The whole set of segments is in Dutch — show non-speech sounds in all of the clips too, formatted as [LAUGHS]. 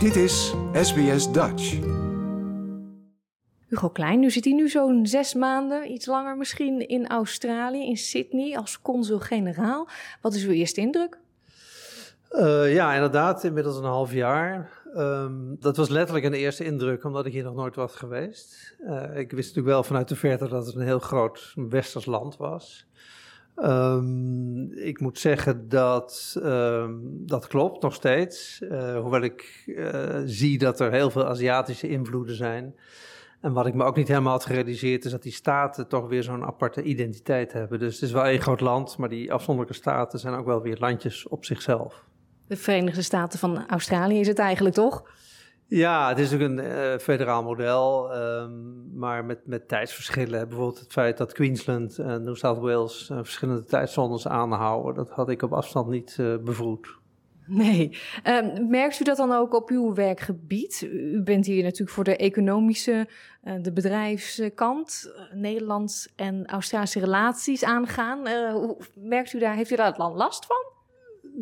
Dit is SBS Dutch. Hugo Klein, nu zit hij nu zo'n zes maanden, iets langer misschien, in Australië, in Sydney, als consul-generaal. Wat is uw eerste indruk? Uh, ja, inderdaad, inmiddels een half jaar. Um, dat was letterlijk een eerste indruk, omdat ik hier nog nooit was geweest. Uh, ik wist natuurlijk wel vanuit de verte dat het een heel groot westers land was. Um, ik moet zeggen dat um, dat klopt nog steeds. Uh, hoewel ik uh, zie dat er heel veel Aziatische invloeden zijn. En wat ik me ook niet helemaal had gerealiseerd is dat die staten toch weer zo'n aparte identiteit hebben. Dus het is wel één groot land, maar die afzonderlijke staten zijn ook wel weer landjes op zichzelf. De Verenigde Staten van Australië is het eigenlijk toch? Ja, het is ook een uh, federaal model, um, maar met, met tijdsverschillen. Bijvoorbeeld het feit dat Queensland en New South Wales uh, verschillende tijdzones aanhouden, dat had ik op afstand niet uh, bevroed. Nee. Um, merkt u dat dan ook op uw werkgebied? U bent hier natuurlijk voor de economische, de bedrijfskant, Nederlands en Australische relaties aangaan. merkt u daar, heeft u daar last van?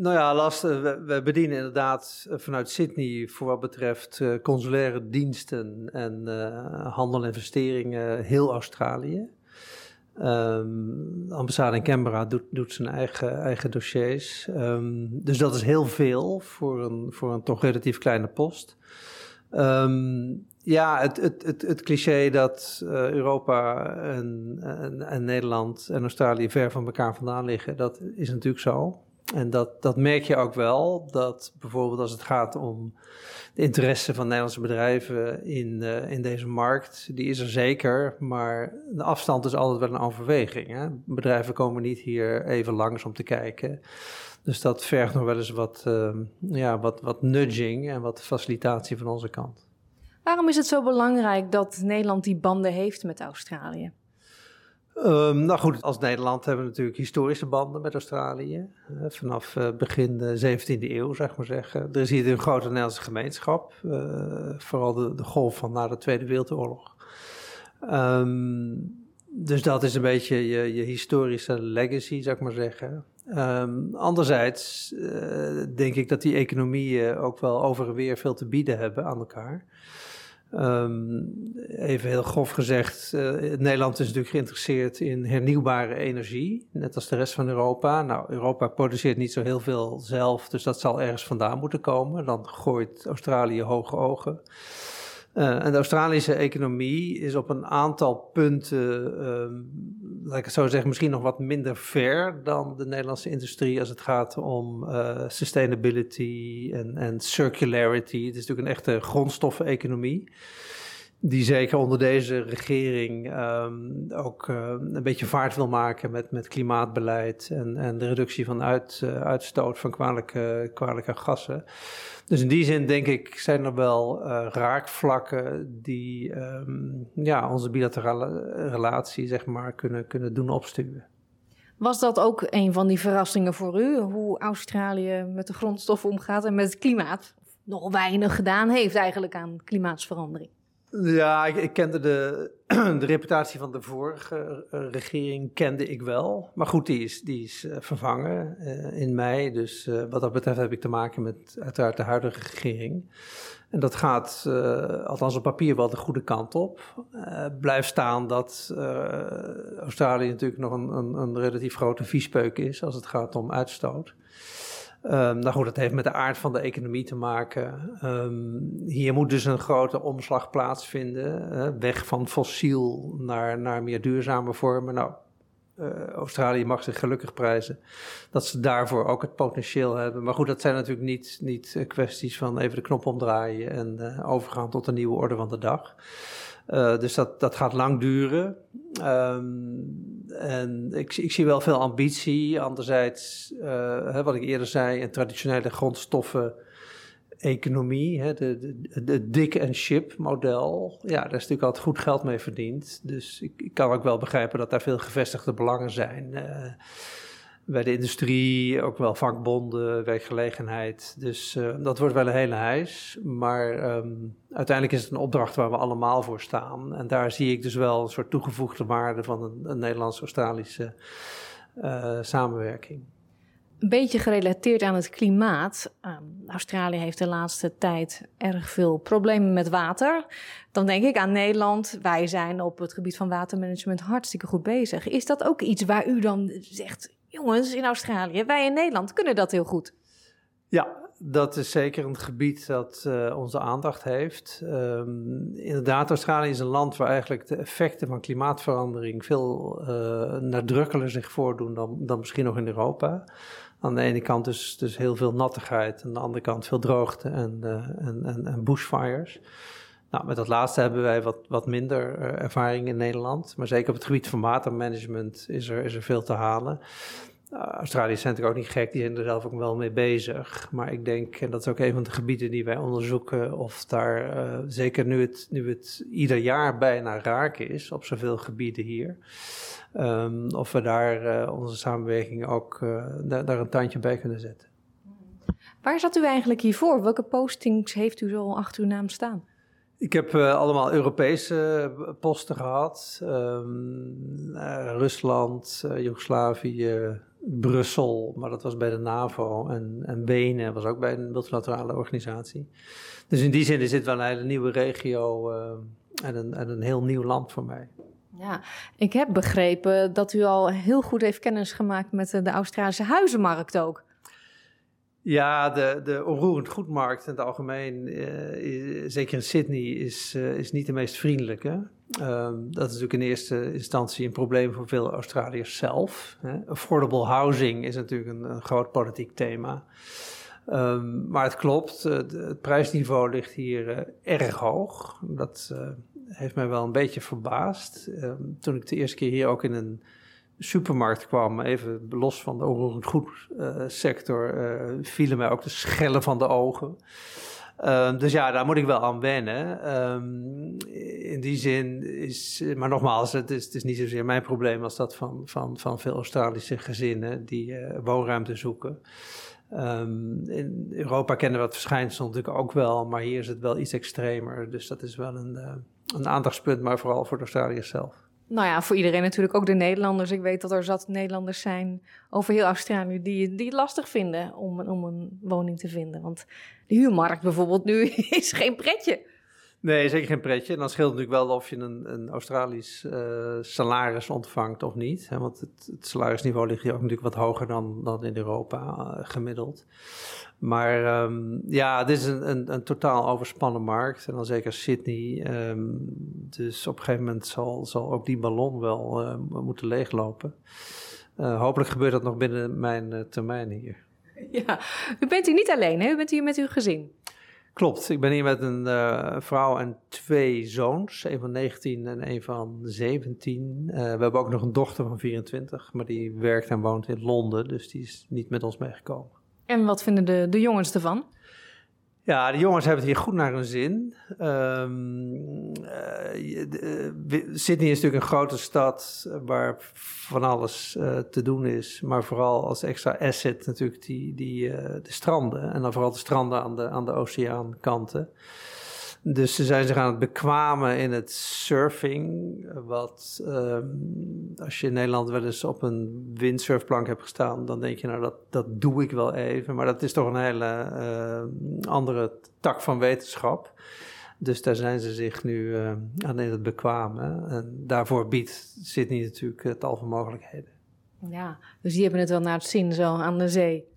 Nou ja, last, we, we, bedienen inderdaad vanuit Sydney voor wat betreft uh, consulaire diensten en handel en investeringen heel Australië. Um, de ambassade in Canberra doet, doet zijn eigen, eigen dossiers. Um, dus dat is heel veel voor een, voor een toch relatief kleine post. Um, ja, het, het, het, het, cliché dat Europa en, en, en Nederland en Australië ver van elkaar vandaan liggen, dat is natuurlijk zo. En dat, dat merk je ook wel, dat bijvoorbeeld als het gaat om de interesse van Nederlandse bedrijven in, uh, in deze markt, die is er zeker, maar de afstand is altijd wel een overweging. Hè? Bedrijven komen niet hier even langs om te kijken. Dus dat vergt nog wel eens wat, uh, ja, wat, wat nudging en wat facilitatie van onze kant. Waarom is het zo belangrijk dat Nederland die banden heeft met Australië? Um, nou goed, als Nederland hebben we natuurlijk historische banden met Australië. Vanaf uh, begin de 17e eeuw, zeg maar zeggen. Er is hier een grote Nederlandse gemeenschap. Uh, vooral de, golf van na de Tweede Wereldoorlog. Um, dus dat is een beetje je, je, historische legacy, zeg ik maar zeggen. Um, anderzijds denk ik dat die economieën ook wel over weer veel te bieden hebben aan elkaar. Um, even heel grof gezegd, uh, Nederland is natuurlijk geïnteresseerd in hernieuwbare energie, net als de rest van Europa. Nou, Europa produceert niet zo heel veel zelf, dus dat zal ergens vandaan moeten komen. Dan gooit Australië hoge ogen. Uh, en de Australische economie is op een aantal punten, uh, laat ik zo zeggen, misschien nog wat minder ver dan de Nederlandse industrie als het gaat om uh, sustainability en, circularity. Het is natuurlijk een echte grondstoffeneconomie die zeker onder deze regering um, ook uh, een beetje vaart wil maken met, met klimaatbeleid en, en de reductie van uit, uh, uitstoot van kwalijke, kwalijke gassen. Dus in die zin denk ik zijn er wel uh, raakvlakken die um, ja, onze bilaterale relatie zeg maar, kunnen, kunnen doen opstuwen. Was dat ook een van die verrassingen voor u, hoe Australië met de grondstoffen omgaat en met het klimaat? Nog weinig gedaan heeft eigenlijk aan klimaatsverandering. Ja, ik, kende de, [CLEARS THROAT] de, reputatie van de vorige uh, regering kende ik wel. Maar goed, die is, die is uh, vervangen uh, in mei. Dus wat dat betreft heb ik te maken met uiteraard de huidige regering. En dat gaat, althans op papier, wel de goede kant op. blijft staan dat Australië natuurlijk nog een, een, een relatief grote viespeuk is als het gaat om uitstoot. Um, nou goed, dat heeft met de aard van de economie te maken. Um, hier moet dus een grote omslag plaatsvinden. Weg van fossiel naar, naar meer duurzame vormen. Nou, uh, Australië mag zich gelukkig prijzen dat ze daarvoor ook het potentieel hebben. Maar goed, dat zijn natuurlijk niet, niet uh, kwesties van even de knop omdraaien en overgaan tot een nieuwe orde van de dag. Dus dat, dat gaat lang duren. Um, en ik, ik, zie wel veel ambitie. Anderzijds, uh, hè, wat ik eerder zei, een traditionele grondstoffen economie, hè, de, de, dik en ship model, ja, daar is natuurlijk altijd goed geld mee verdiend. Dus ik, ik kan ook wel begrijpen dat daar veel gevestigde belangen zijn. Uh, bij de industrie, ook wel vakbonden, werkgelegenheid. Dus uh, dat wordt wel een hele huis. Maar um, uiteindelijk is het een opdracht waar we allemaal voor staan. En daar zie ik dus wel een soort toegevoegde waarde van een, een Nederlands-Australische uh, samenwerking. Een beetje gerelateerd aan het klimaat. Ehm, Australië heeft de laatste tijd erg veel problemen met water. Dan denk ik aan Nederland. Wij zijn op het gebied van watermanagement hartstikke goed bezig. Is dat ook iets waar u dan zegt, jongens in Australië, wij in Nederland kunnen dat heel goed? Ja, dat is zeker een gebied dat uh, onze aandacht heeft. Um, inderdaad, Australië is een land waar eigenlijk de effecten van klimaatverandering veel uh, nadrukkelijker zich voordoen dan, dan misschien nog in Europa. Aan de ene kant dus, dus heel veel nattigheid, aan de andere kant veel droogte en, uh, en, en, en, bushfires. Nou, met dat laatste hebben wij wat, wat minder ervaring in Nederland. Maar zeker op het gebied van watermanagement is er, is er veel te halen. Uh, Australië is natuurlijk ook niet gek, die zijn er zelf ook wel mee bezig. Maar ik denk, en dat is ook een van de gebieden die wij onderzoeken, of daar, uh, zeker nu het, nu het ieder jaar bijna raak is op zoveel gebieden hier, um, of we daar onze samenwerking ook daar, daar een tandje bij kunnen zetten. Waar zat u eigenlijk hiervoor? Welke postings heeft u zo achter uw naam staan? Ik heb uh, allemaal Europese posten gehad. Um, uh, Rusland, uh, Joegoslavië, Brussel, maar dat was bij de NAVO. En, en Wenen was ook bij een multilaterale organisatie. Dus in die zin is dit wel een hele nieuwe regio en, een, en een heel nieuw land voor mij. Ja, ik heb begrepen dat u al heel goed heeft kennis gemaakt met de Australische huizenmarkt ook. Ja, de, de onroerend goedmarkt in het algemeen, uh, zeker in Sydney, is, uh, is niet de meest vriendelijke. Um, dat is natuurlijk in eerste instantie een probleem voor veel Australiërs zelf. Hè. Affordable housing is natuurlijk een, groot politiek thema. Um, maar het klopt, uh, het prijsniveau ligt hier erg hoog. Dat heeft mij wel een beetje verbaasd. Um, toen ik de eerste keer hier ook in een supermarkt kwam, even los van de onroerend goed uh, vielen mij ook de schellen van de ogen. Uh, dus ja, daar moet ik wel aan wennen. Um, in die zin is, maar nogmaals, het is, het is, niet zozeer mijn probleem als dat van, van, van veel Australische gezinnen die woonruimte zoeken. Um, in Europa kennen we dat verschijnsel natuurlijk ook wel, maar hier is het wel iets extremer. Dus dat is wel een, een aandachtspunt, maar vooral voor de Australiërs zelf. Nou ja, voor iedereen natuurlijk, ook de Nederlanders. Ik weet dat er zat Nederlanders zijn over heel Australië die, die het lastig vinden om, om een woning te vinden. Want de huurmarkt bijvoorbeeld nu [LAUGHS] is geen pretje. Nee, zeker geen pretje. En dan scheelt het natuurlijk wel of je een, een Australisch uh, salaris ontvangt of niet. Hè? Want het, het, salarisniveau ligt hier ook natuurlijk wat hoger dan, dan in Europa uh, gemiddeld. Maar um, ja, dit is een, een, een, totaal overspannen markt. En dan zeker Sydney. Um, dus op een gegeven moment zal, zal ook die ballon wel uh, moeten leeglopen. Hopelijk gebeurt dat nog binnen mijn termijn hier. Ja, u bent hier niet alleen, hè? U bent hier met uw gezin. Klopt, ik ben hier met een uh, vrouw en twee zoons, een van 19 en een van 17. Uh, we hebben ook nog een dochter van 24, maar die werkt en woont in Londen, dus die is niet met ons meegekomen. En wat vinden de, de jongens ervan? Ja, de jongens hebben het hier goed naar hun zin. Um, uh, Sydney is natuurlijk een grote stad waar van alles uh, te doen is. Maar vooral als extra asset natuurlijk die, die, de stranden. En dan vooral de stranden aan de, aan de oceaankanten. Dus ze zijn zich aan het bekwamen in het surfing. Wat um, als je in Nederland wel eens op een windsurfplank hebt gestaan, dan denk je, nou dat, dat doe ik wel even. Maar dat is toch een hele uh, andere tak van wetenschap. Dus daar zijn ze zich nu uh, aan in het bekwamen. En daarvoor biedt Sydney natuurlijk tal van mogelijkheden. Ja, dus die hebben het wel naar het zin zo aan de zee.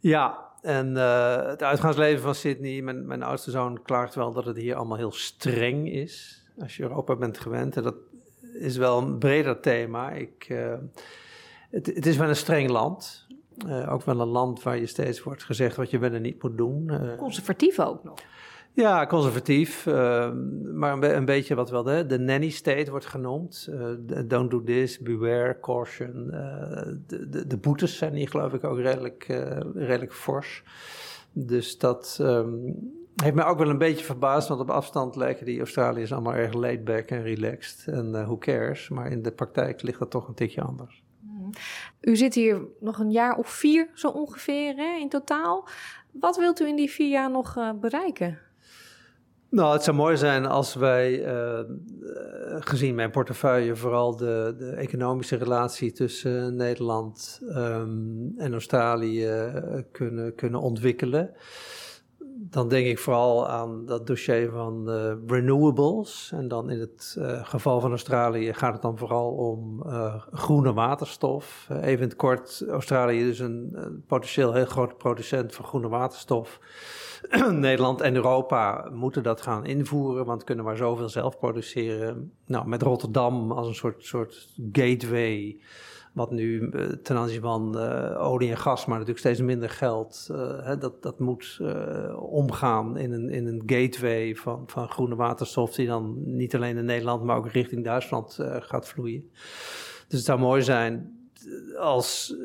Ja, en uh, het uitgaansleven van Sydney, mijn, mijn oudste zoon klaagt wel dat het hier allemaal heel streng is. Als je Europa bent gewend. En dat is wel een breder thema. Ik, uh, het, het, is wel een streng land. Uh, ook wel een land waar je steeds wordt gezegd wat je wel en niet moet doen. Conservatief ook nog. Ja, conservatief. Uh, maar een, beetje wat wel de, de nanny state wordt genoemd. Uh, don't do this, beware, caution. Uh, de, de, de, boetes zijn hier geloof ik ook redelijk, redelijk fors. Dus dat um, heeft mij ook wel een beetje verbaasd. Want op afstand lijken die Australiërs allemaal erg laid back en relaxed. En who cares. Maar in de praktijk ligt dat toch een tikje anders. U zit hier nog een jaar of vier zo ongeveer hè, in totaal. Wat wilt u in die vier jaar nog bereiken? Nou, het zou mooi zijn als wij, uh, gezien mijn portefeuille, vooral de, de economische relatie tussen Nederland um, en Australië kunnen, kunnen ontwikkelen dan denk ik vooral aan dat dossier van renewables. En dan in het geval van Australië gaat het dan vooral om groene waterstof. even kort, Australië is een potentieel heel grote producent van groene waterstof. [CLEARS THROAT] Nederland en Europa moeten dat gaan invoeren, want kunnen maar zoveel zelf produceren. Nou, met Rotterdam als een soort, soort gateway wat nu eh, ten aanzien van uh, olie en gas, maar natuurlijk steeds minder geld, uh, hè, dat, dat moet omgaan in een, in een gateway van, van groene waterstof, die dan niet alleen in Nederland, maar ook richting Duitsland gaat vloeien. Dus het zou mooi zijn als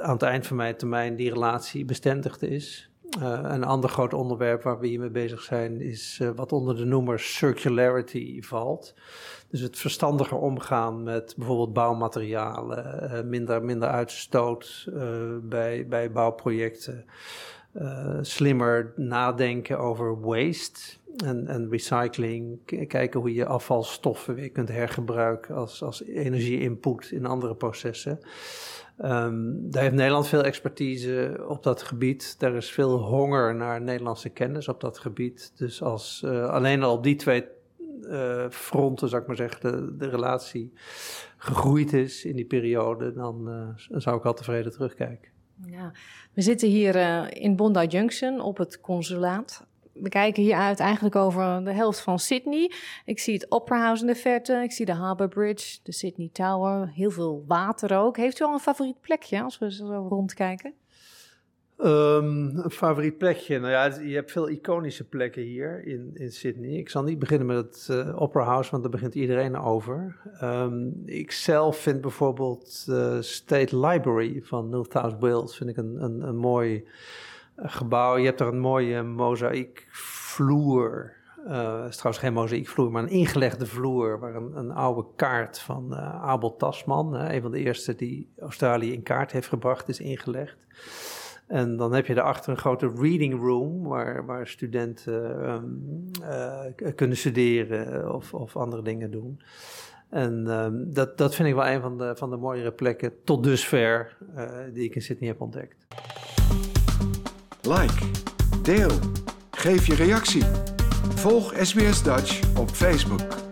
aan het eind van mijn termijn die relatie bestendigd is. Uh, een ander groot onderwerp waar we hiermee bezig zijn is uh, wat onder de noemer circularity valt. Dus het verstandiger omgaan met bijvoorbeeld bouwmaterialen, uh, minder, minder uitstoot bij, bij bouwprojecten, slimmer nadenken over waste en, en recycling, kijken hoe je afvalstoffen weer kunt hergebruiken als, als energie-input in andere processen. Um, daar heeft Nederland veel expertise op dat gebied. Er is veel honger naar Nederlandse kennis op dat gebied. Dus als uh, alleen al op die twee uh, fronten, zou ik maar zeggen, de, relatie gegroeid is in die periode, dan zou ik al tevreden terugkijken. Ja, we zitten hier in Bondi Junction op het consulaat we kijken hier uit eigenlijk over de helft van Sydney. Ik zie het Opera House in de verte, ik zie de Harbour Bridge, de Sydney Tower, heel veel water ook. Heeft u al een favoriet plekje als we zo rondkijken? Um, een favoriet plekje? Nou ja, je hebt veel iconische plekken hier in, in Sydney. Ik zal niet beginnen met het uh, Opera House, want daar begint iedereen over. Um, ik zelf vind bijvoorbeeld de State Library van New South Wales vind ik een, een, mooi gebouw. Je hebt er een mooie mozaïekvloer. Uh, het is trouwens geen mozaïekvloer, maar een ingelegde vloer. Waar een, een oude kaart van Abel Tasman, een van de eerste die Australië in kaart heeft gebracht, is ingelegd. En dan heb je daarachter een grote reading room waar, waar studenten um, kunnen studeren of, of andere dingen doen. En um, dat, dat vind ik wel een van de, van de mooiere plekken tot dusver die ik in Sydney heb ontdekt. Like, deel, geef je reactie. Volg SBS Dutch op Facebook.